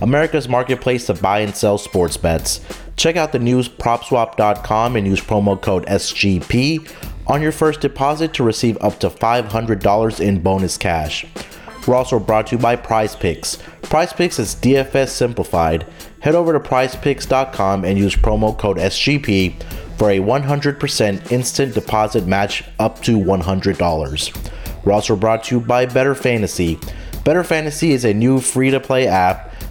America's marketplace to buy and sell sports bets. Check out the news propswap.com and use promo code SGP on your first deposit to receive up to $500 in bonus cash. We're also brought to you by Prize Picks. Prize Picks is DFS simplified. Head over to prizepicks.com and use promo code SGP for a 100% instant deposit match up to $100. We're also brought to you by Bettor Fantasy. Bettor Fantasy is a new free to play app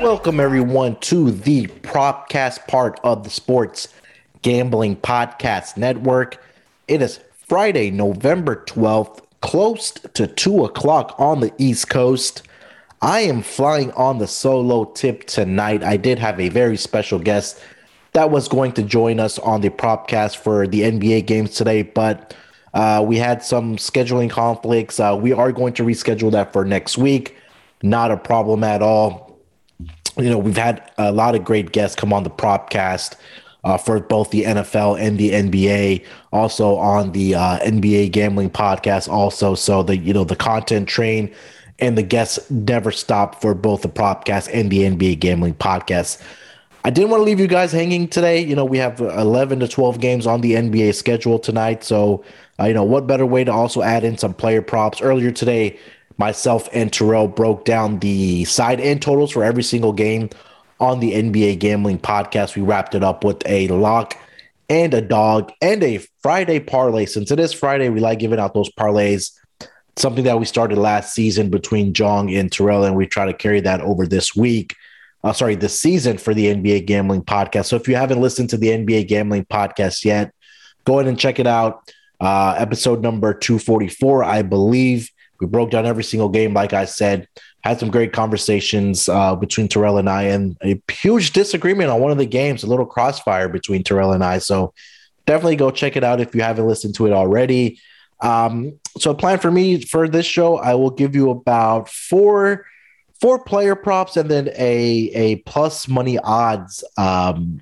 Welcome, everyone, to the Propcast part of the Sports Gambling Podcast Network. It is Friday, November 12th, close to 2 o'clock on the East Coast. I am flying on the solo tip tonight. I did have a very special guest that was going to join us on the Propcast for the NBA games today, but uh, we had some scheduling conflicts. Uh, we are going to reschedule that for next week not a problem at all. You know, we've had a lot of great guests come on the propcast uh, for both the NFL and the NBA, also on the uh, NBA gambling podcast, also. So the you know the content train and the guests never stop for both the propcast and the NBA gambling podcast. I didn't want to leave you guys hanging today. You know, we have 11 to 12 games on the NBA schedule tonight. So, uh, you know, what better way to also add in some player props? Earlier today, myself and Terrell broke down the side and totals for every single game on the NBA gambling podcast. We wrapped it up with a lock and a dog and a Friday parlay. Since it is Friday, we like giving out those parlays. Something that we started last season between Jong and Terrell, and we try to carry that over this week. Uh, sorry, this season for the NBA gambling podcast. So if you haven't listened to the NBA gambling podcast yet, go ahead and check it out. Uh, episode number 244, I believe. We broke down every single game, like I said. Had some great conversations uh, between Terrell and I, and a huge disagreement on one of the games, a little crossfire between Terrell and I. So definitely go check it out if you haven't listened to it already. Um, so, plan for me for this show, I will give you about four four player props and then a a plus money odds um,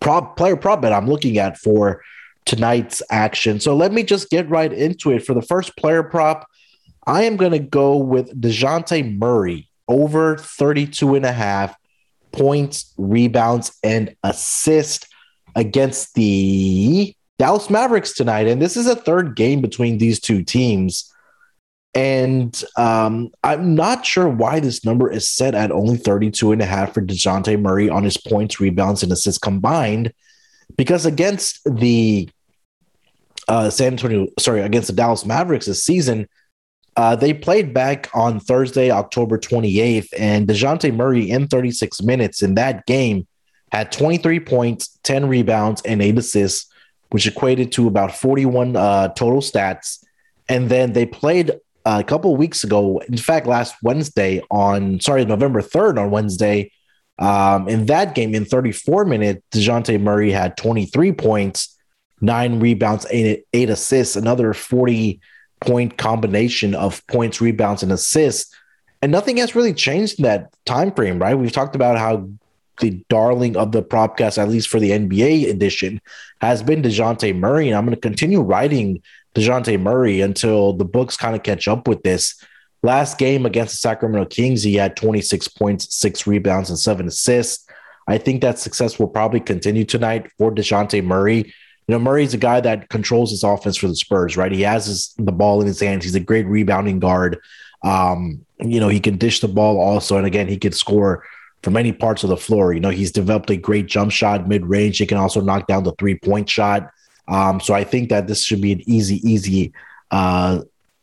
prop player prop bet I'm looking at for tonight's action. So let me just get right into it. For the first player prop, I am going to go with DeJounte Murray over 32 and a half points, rebounds, and assist against the Dallas Mavericks tonight. And this is a third game between these two teams. And um, I'm not sure why this number is set at only 32 and a half for DeJounte Murray on his points, rebounds, and assists combined. Because against the uh, San Antonio, sorry, against the Dallas Mavericks this season, uh, they played back on Thursday, October 28th, and DeJounte Murray in 36 minutes in that game had 23 points, 10 rebounds, and eight assists, which equated to about 41 uh, total stats. And then they played a couple weeks ago, in fact, last Wednesday on, sorry, November 3rd on Wednesday. Um, in that game, in 34 minutes, DeJounte Murray had 23 points, nine rebounds, eight, eight assists, another 40 point combination of points, rebounds, and assists. And nothing has really changed in that time frame, right? We've talked about how the darling of the propcast, at least for the NBA edition, has been DeJounte Murray. And I'm going to continue writing DeJounte Murray until the books kind of catch up with this. Last game against the Sacramento Kings, he had 26 points, six rebounds, and seven assists. I think that success will probably continue tonight for DeJounte Murray. You know, Murray's a guy that controls his offense for the Spurs, right? He has his, the ball in his hands. He's a great rebounding guard. Um, you know, he can dish the ball also. And again, he can score from any parts of the floor. You know, he's developed a great jump shot mid range. He can also knock down the three point shot. Um, so I think that this should be an easy, easy uh,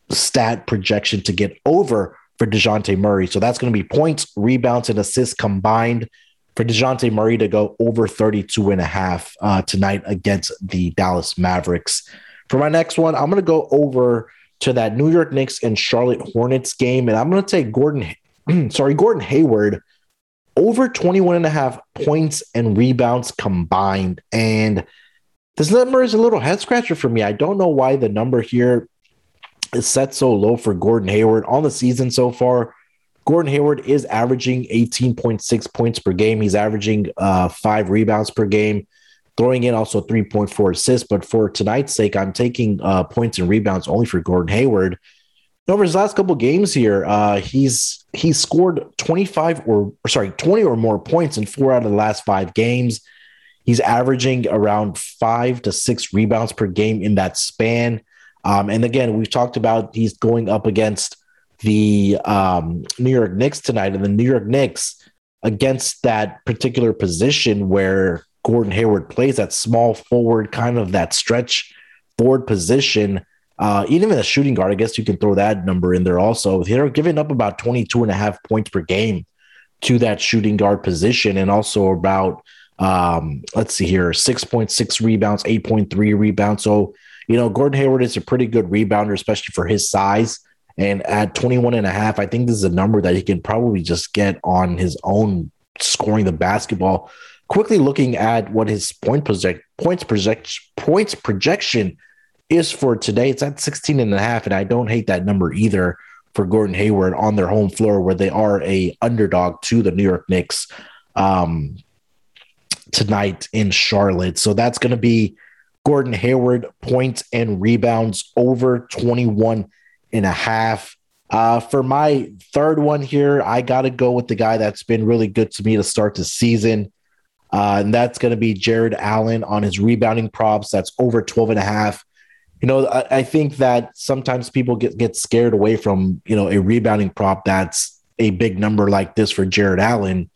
stat projection to get over for DeJounte Murray. So that's going to be points, rebounds, and assists combined for DeJounte Murray to go over 32 and a half uh, tonight against the Dallas Mavericks. For my next one, I'm going to go over to that New York Knicks and Charlotte Hornets game, and I'm going to take Gordon, sorry, Gordon Hayward over 21 and a half points and rebounds combined. And this number is a little head scratcher for me. I don't know why the number here is set so low for Gordon Hayward on the season so far. Gordon Hayward is averaging 18.6 points per game. He's averaging uh, five rebounds per game, throwing in also 3.4 assists. But for tonight's sake, I'm taking uh, points and rebounds only for Gordon Hayward. Over his last couple games here, uh, he's he's scored 25 or, or sorry 20 or more points in four out of the last five games. He's averaging around five to six rebounds per game in that span. Um, and again, we've talked about he's going up against the um, New York Knicks tonight, and the New York Knicks against that particular position where Gordon Hayward plays that small forward, kind of that stretch forward position. Uh, even a shooting guard, I guess you can throw that number in there also. They're giving up about 22 and a half points per game to that shooting guard position, and also about um, let's see here, 6.6 rebounds, 8.3 rebounds. So you know, Gordon Hayward is a pretty good rebounder, especially for his size. And at 21 and a half, I think this is a number that he can probably just get on his own scoring the basketball. Quickly looking at what his point project points project points projection is for today, it's at 16 and a half, and I don't hate that number either for Gordon Hayward on their home floor where they are a underdog to the New York Knicks um, tonight in Charlotte. So that's going to be Gordon Hayward points and rebounds over 21 and a half. Uh, for my third one here, I got to go with the guy that's been really good to me to start the season. Uh, and that's going to be Jarrett Allen on his rebounding props. That's over 12 and a half. You know, I, I think that sometimes people get, get scared away from, you know, a rebounding prop that's a big number like this for Jarrett Allen.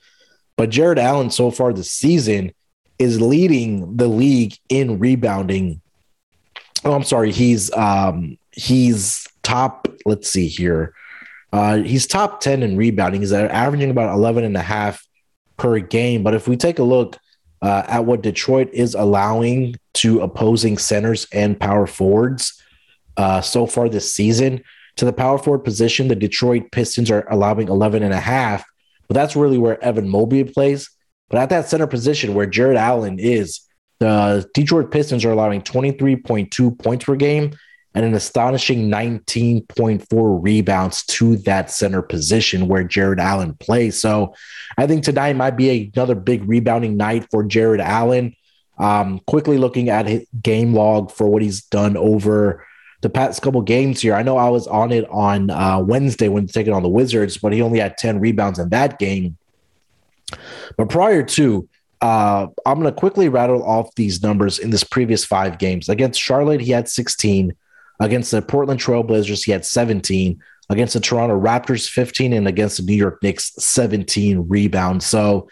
But Jarrett Allen so far this season – is leading the league in rebounding. Oh, I'm sorry. He's um he's top, let's see here. Uh he's top 10 in rebounding. He's averaging about 11 and a half per game. But if we take a look uh, at what Detroit is allowing to opposing centers and power forwards uh, so far this season, to the power forward position, the Detroit Pistons are allowing 11 and a half. But that's really where Evan Mobley plays. But at that center position where Jarrett Allen is, the Detroit Pistons are allowing 23.2 points per game and an astonishing 19.4 rebounds to that center position where Jarrett Allen plays. So I think tonight might be another big rebounding night for Jarrett Allen. Um, quickly looking at his game log for what he's done over the past couple games here. I know I was on it on uh, Wednesday when taking on the Wizards, but he only had 10 rebounds in that game. But prior to, uh, I'm going to quickly rattle off these numbers in this previous five games. Against Charlotte, he had 16. Against the Portland Trailblazers, he had 17. Against the Toronto Raptors, 15. And against the New York Knicks, 17 rebounds. So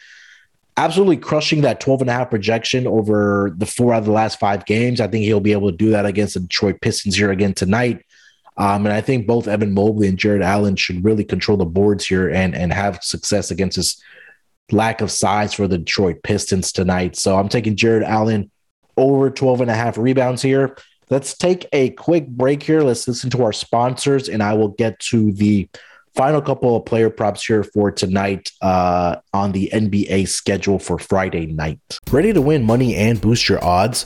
absolutely crushing that 12 and a half projection over the four out of the last five games. I think he'll be able to do that against the Detroit Pistons here again tonight. Um, and I think both Evan Mobley and Jarrett Allen should really control the boards here and, and have success against this lack of size for the Detroit Pistons tonight. So I'm taking Jarrett Allen over 12 and a half rebounds here. Let's take a quick break here. Let's listen to our sponsors, and I will get to the final couple of player props here for tonight uh, on the NBA schedule for Friday night. Ready to win money and boost your odds?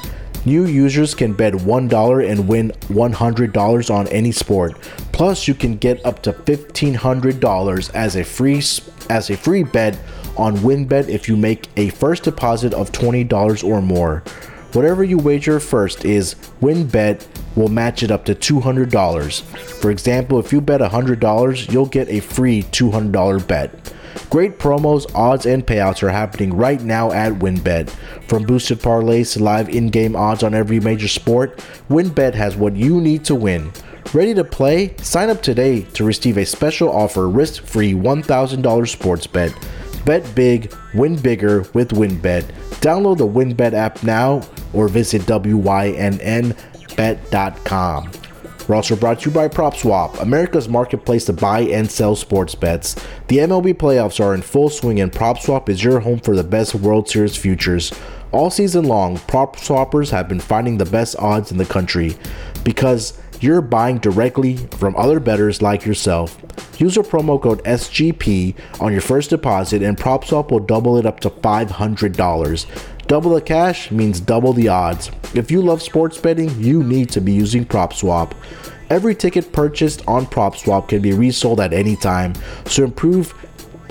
New users can bet $1 and win $100 on any sport. Plus, you can get up to $1500 as a free as a free bet on WynnBET if you make a first deposit of $20 or more. Whatever you wager first is WynnBET will match it up to $200. For example, if you bet $100, you'll get a free $200 bet. Great promos, odds, and payouts are happening right now at WynnBET. From boosted parlays to live in game odds on every major sport, WynnBET has what you need to win. Ready to play? Sign up today to receive a special offer risk free $1,000 sports bet. Bet big, win bigger with WynnBET. Download the WynnBET app now or visit WYNNBet.com. We're also brought to you by PropSwap, America's marketplace to buy and sell sports bets. The MLB playoffs are in full swing, and PropSwap is your home for the best World Series futures. All season long, prop swappers have been finding the best odds in the country because you're buying directly from other bettors like yourself. Use a promo code SGP on your first deposit, and PropSwap will double it up to $500. Double the cash means double the odds. If you love sports betting, you need to be using PropSwap. Every ticket purchased on PropSwap can be resold at any time, so improve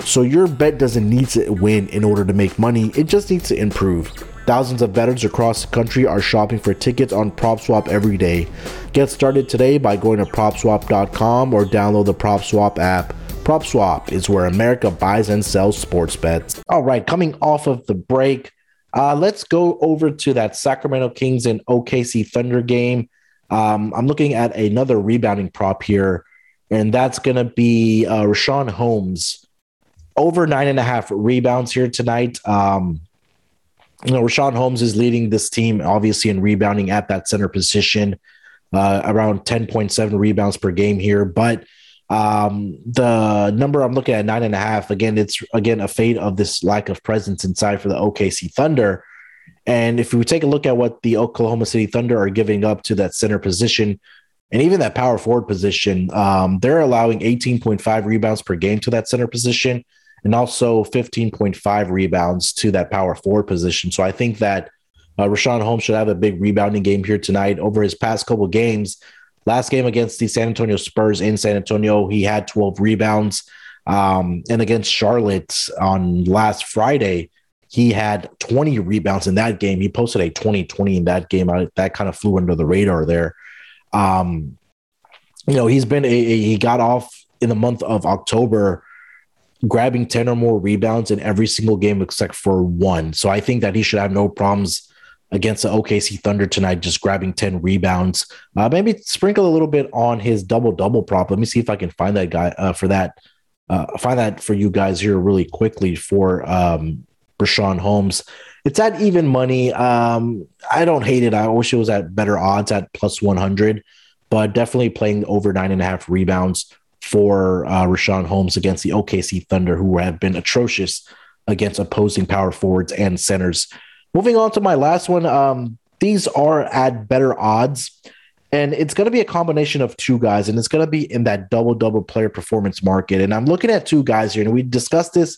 so your bet doesn't need to win in order to make money, it just needs to improve. Thousands of bettors across the country are shopping for tickets on PropSwap every day. Get started today by going to PropSwap.com or download the PropSwap app. PropSwap is where America buys and sells sports bets. All right, coming off of the break, uh, let's go over to that Sacramento Kings and OKC Thunder game. Um, I'm looking at another rebounding prop here, and that's going to be uh, Richaun Holmes over nine and a half rebounds here tonight. Um, you know, Richaun Holmes is leading this team, obviously, in rebounding at that center position, uh, around 10.7 rebounds per game here. But um, the number I'm looking at nine and a half. Again, it's again a fate of this lack of presence inside for the OKC Thunder. And if we take a look at what the Oklahoma City Thunder are giving up to that center position, and even that power forward position, um, they're allowing 18.5 rebounds per game to that center position, and also 15.5 rebounds to that power forward position. So I think that uh, Richaun Holmes should have a big rebounding game here tonight. Over his past couple games, Last game against the San Antonio Spurs in San Antonio, he had 12 rebounds. Um, and against Charlotte on last Friday, he had 20 rebounds in that game. He posted a 20 20 in that game. I, that kind of flew under the radar there. Um, you know, he's been a, a, he got off in the month of October grabbing 10 or more rebounds in every single game except for one. So I think that he should have no problems against the OKC Thunder tonight, just grabbing 10 rebounds. Uh, maybe sprinkle a little bit on his double double prop. Let me see if I can find that guy uh, for that. Uh, find that for you guys here really quickly for um, Richaun Holmes. It's at even money. Um, I don't hate it. I wish it was at better odds at plus 100, but definitely playing over nine and a half rebounds for uh, Richaun Holmes against the OKC Thunder, who have been atrocious against opposing power forwards and centers Moving on to my last one. Um, these are at better odds, and it's going to be a combination of two guys, and it's going to be in that double double player performance market. And I'm looking at two guys here, and we discussed this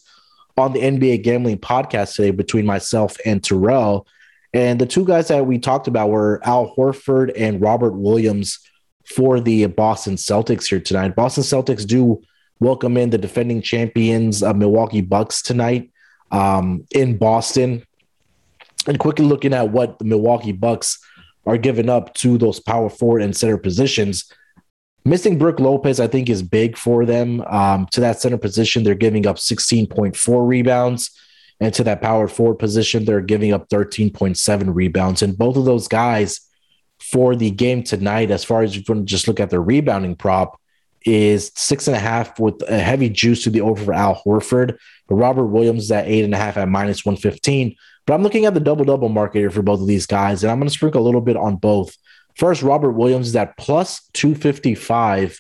on the NBA gambling podcast today between myself and Terrell. And the two guys that we talked about were Al Horford and Robert Williams for the Boston Celtics here tonight. Boston Celtics do welcome in the defending champions, uh, Milwaukee Bucks tonight um, in Boston and quickly looking at what the Milwaukee Bucks are giving up to those power forward and center positions. Missing Brook Lopez, I think, is big for them. Um, to that center position, they're giving up 16.4 rebounds. And to that power forward position, they're giving up 13.7 rebounds. And both of those guys for the game tonight, as far as you can just look at the rebounding prop, is six and a half with a heavy juice to the over for Al Horford. But Robert Williams is at eight and a half at minus 115. But I'm looking at the double double market here for both of these guys, and I'm going to sprinkle a little bit on both. First, Robert Williams is at plus 255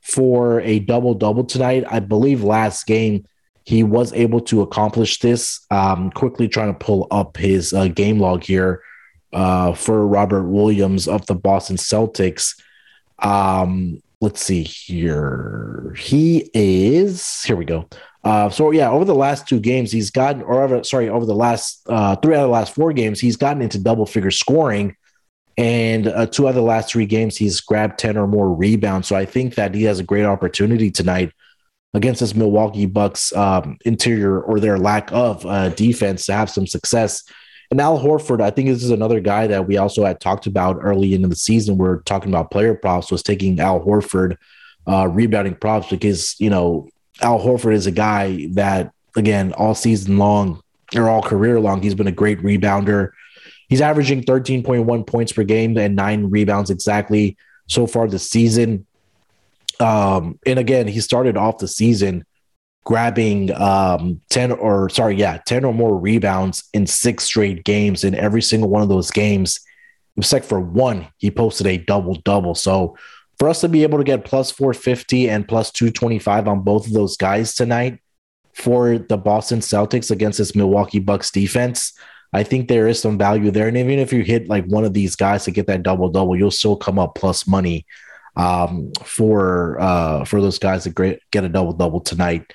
for a double double tonight. I believe last game he was able to accomplish this. Um, quickly trying to pull up his uh, game log here uh, for Robert Williams of the Boston Celtics. Um, let's see here. He is, here we go. Uh, so yeah, over the last two games, he's gotten, or over, sorry, over the last uh, three out of the last four games, he's gotten into double figure scoring. And uh, two of the last three games, he's grabbed 10 or more rebounds. So I think that he has a great opportunity tonight against this Milwaukee Bucks um, interior or their lack of uh, defense to have some success. And Al Horford, I think this is another guy that we also had talked about early in the season. We're talking about player props, was taking Al Horford uh, rebounding props because, you know, Al Horford is a guy that, again, all season long or all career long, he's been a great rebounder. He's averaging 13.1 points per game and nine rebounds exactly so far this season. Um, and again, he started off the season grabbing um 10 or sorry, yeah, 10 or more rebounds in six straight games. In every single one of those games, except for one, he posted a double double. So for us to be able to get plus 450 and plus 225 on both of those guys tonight for the Boston Celtics against this Milwaukee Bucks defense, I think there is some value there. And even if you hit like one of these guys to get that double double, you'll still come up plus money um, for uh, for those guys to get a double double tonight.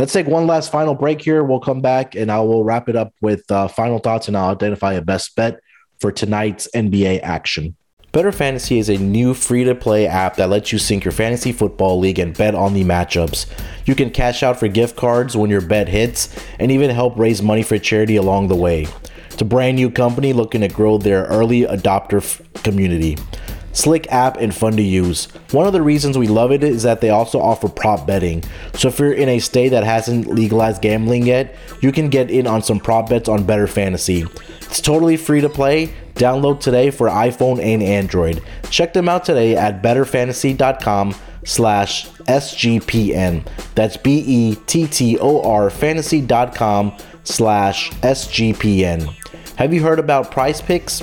Let's take one last final break here. We'll come back and I will wrap it up with uh, final thoughts and I'll identify a best bet for tonight's NBA action. Bettor Fantasy is a new free to play app that lets you sync your fantasy football league and bet on the matchups. You can cash out for gift cards when your bet hits and even help raise money for charity along the way. It's a brand new company looking to grow their early adopter f- community. Slick app and fun to use. One of the reasons we love it is that they also offer prop betting. So if you're in a state that hasn't legalized gambling yet, you can get in on some prop bets on Bettor Fantasy. It's totally free to play. Download today for iPhone and Android. Check them out today at bettorfantasy.com slash SGPN. That's B-E-T-T-O-R fantasy.com slash SGPN. Have you heard about Prize Picks?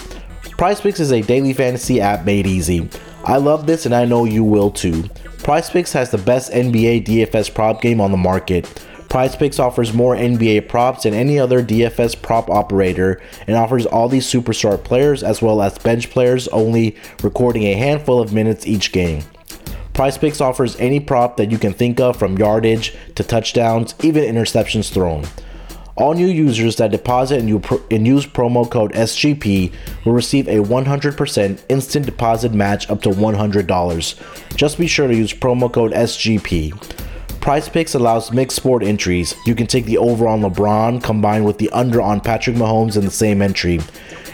Prize Picks is a daily fantasy app made easy. I love this and I know you will too. Prize Picks has the best NBA DFS prop game on the market. Prize Picks offers more NBA props than any other DFS prop operator and offers all these superstar players as well as bench players only recording a handful of minutes each game. Prize Picks offers any prop that you can think of from yardage to touchdowns, even interceptions thrown. All new users that deposit and, use promo code SGP will receive a 100% instant deposit match up to $100. Just be sure to use promo code SGP. Prize Picks allows mixed sport entries. You can take the over on LeBron combined with the under on Patrick Mahomes in the same entry.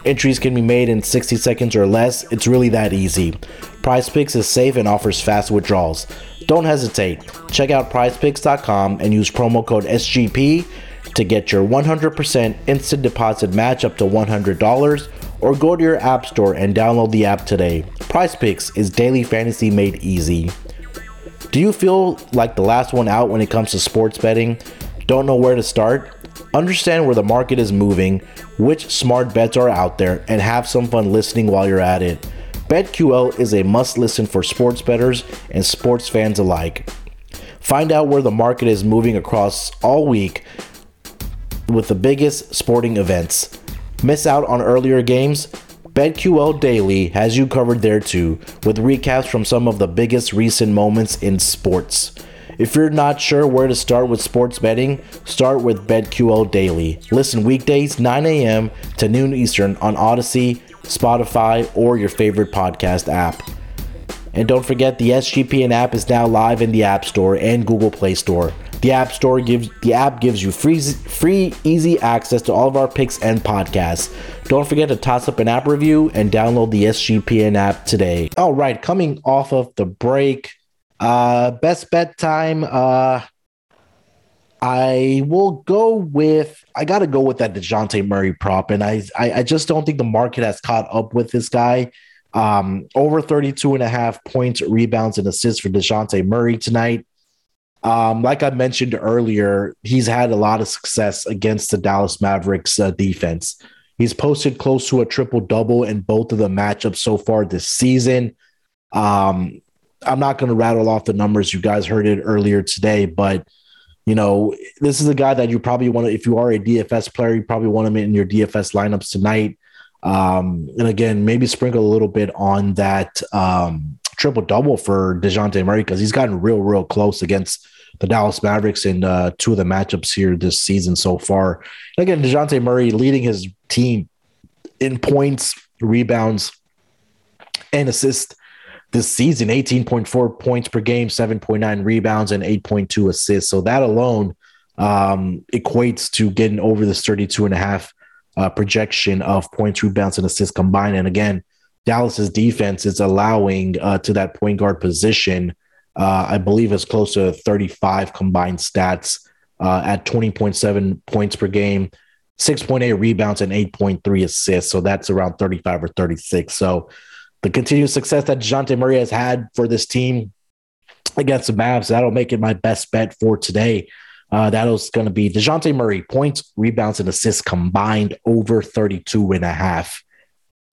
Entries can be made in 60 seconds or less. It's really that easy. Prize Picks is safe and offers fast withdrawals. Don't hesitate. Check out prizepicks.com and use promo code SGP to get your 100% instant deposit match up to $100 or go to your app store and download the app today. Prize Picks is daily fantasy made easy. Do you feel like the last one out when it comes to sports betting? Don't know where to start? Understand where the market is moving, which smart bets are out there, and have some fun listening while you're at it. BetQL is a must listen for sports bettors and sports fans alike. Find out where the market is moving across all week with the biggest sporting events. Miss out on earlier games? BetQL Daily has you covered there too, with recaps from some of the biggest recent moments in sports. If you're not sure where to start with sports betting, start with BetQL Daily. Listen weekdays 9 a.m. to noon Eastern on Audacy, Spotify, or your favorite podcast app. And don't forget the SGPN app is now live in the App Store and Google Play Store. The App Store gives the app gives you free free easy access to all of our picks and podcasts. Don't forget to toss up an app review and download the SGPN app today. All right, coming off of the break, uh best bet time uh I will go with I gotta go with that DeJounte Murray prop, and I, I I just don't think the market has caught up with this guy. Um, over 32 and a half points, rebounds, and assists for DeJounte Murray tonight. Um, like I mentioned earlier, he's had a lot of success against the Dallas Mavericks uh, defense. He's posted close to a triple double in both of the matchups so far this season. Um, I'm not going to rattle off the numbers. You guys heard it earlier today, but you know, this is a guy that you probably want to, if you are a DFS player, you probably want him in your DFS lineups tonight. Um, and again, maybe sprinkle a little bit on that um, triple double for DeJounte Murray because he's gotten real, real close against the Dallas Mavericks in uh, two of the matchups here this season so far. And again, DeJounte Murray leading his team in points, rebounds, and assists this season 18.4 points per game, 7.9 rebounds, and 8.2 assists. So that alone um, equates to getting over this 32 and a half uh, projection of points, rebounds, and assists combined. And again, Dallas's defense is allowing uh, to that point guard position, uh, I believe, is close to 35 combined stats uh, at 20.7 points per game, 6.8 rebounds, and 8.3 assists. So that's around 35 or 36. So the continued success that DeJounte Murray has had for this team against the Mavs, that'll make it my best bet for today. Uh, that was going to be DeJounte Murray, points, rebounds, and assists combined over 32 and a half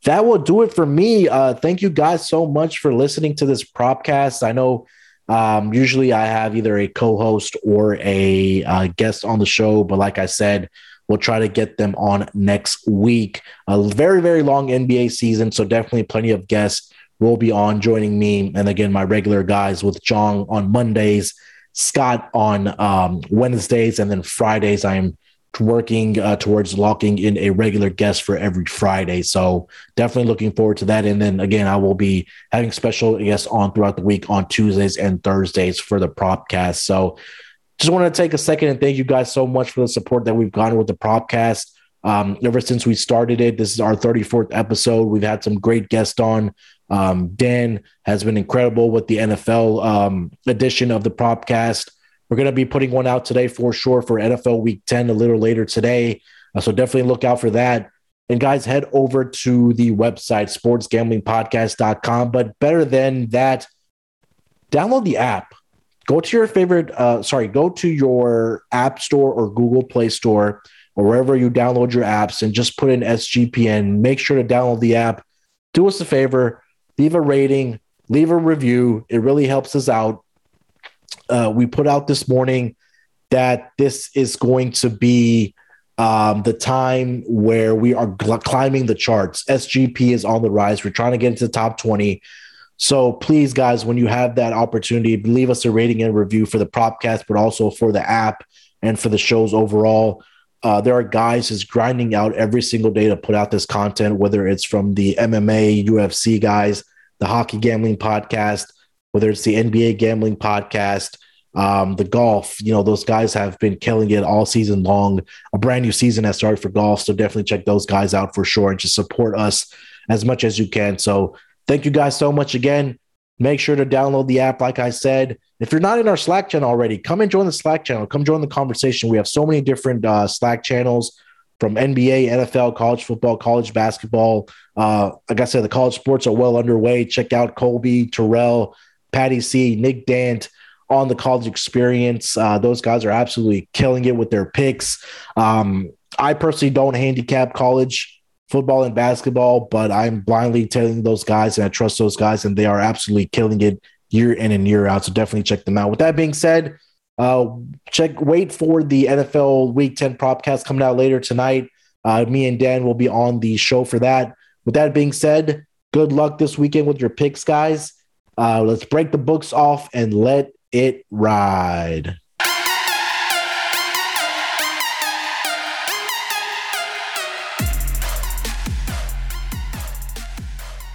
that will do it for me. Uh, thank you guys so much for listening to this propcast. I know um, usually I have either a co-host or a uh, guest on the show, but like I said, we'll try to get them on next week. A very very long NBA season, so definitely plenty of guests will be on joining me, and again my regular guys with John on Mondays, Scott on um, Wednesdays, and then Fridays I am working uh, towards locking in a regular guest for every Friday. So definitely looking forward to that. And then again, I will be having special guests on throughout the week on Tuesdays and Thursdays for the propcast. So just want to take a second and thank you guys so much for the support that we've gotten with the propcast. Um, ever since we started it, this is our 34th episode. We've had some great guests on. Um, Dan has been incredible with the NFL um, edition of the propcast. We're going to be putting one out today for sure for NFL Week 10 a little later today. Uh, so definitely look out for that. And guys, head over to the website, sportsgamblingpodcast.com. But better than that, download the app. Go to your favorite, uh, sorry, go to your App Store or Google Play Store or wherever you download your apps and just put in SGPN. Make sure to download the app. Do us a favor, leave a rating, leave a review. It really helps us out uh, we put out this morning that this is going to be um, the time where we are gl- climbing the charts. SGP is on the rise. We're trying to get into the top 20. So please, guys, when you have that opportunity, leave us a rating and review for the propcast, but also for the app and for the shows overall. Uh, there are guys who's grinding out every single day to put out this content, whether it's from the MMA, UFC guys, the hockey gambling podcast, whether it's the NBA gambling podcast, um, the golf, you know, those guys have been killing it all season long. A brand new season has started for golf. So definitely check those guys out for sure and just support us as much as you can. So thank you guys so much again. Make sure to download the app, like I said. If you're not in our Slack channel already, come and join the Slack channel. Come join the conversation. We have so many different uh, Slack channels from NBA, NFL, college football, college basketball. Uh, like I said, the college sports are well underway. Check out Colby, Terrell, Patty C, Nick Dant on the college experience. Uh, those guys are absolutely killing it with their picks. Um, I personally don't handicap college football and basketball, but I'm blindly telling those guys and I trust those guys, and they are absolutely killing it year in and year out. So definitely check them out. With that being said, uh, check wait for the NFL Week 10 propcast coming out later tonight. Uh, me and Dan will be on the show for that. With that being said, good luck this weekend with your picks, guys. Uh, let's break the books off and let it ride.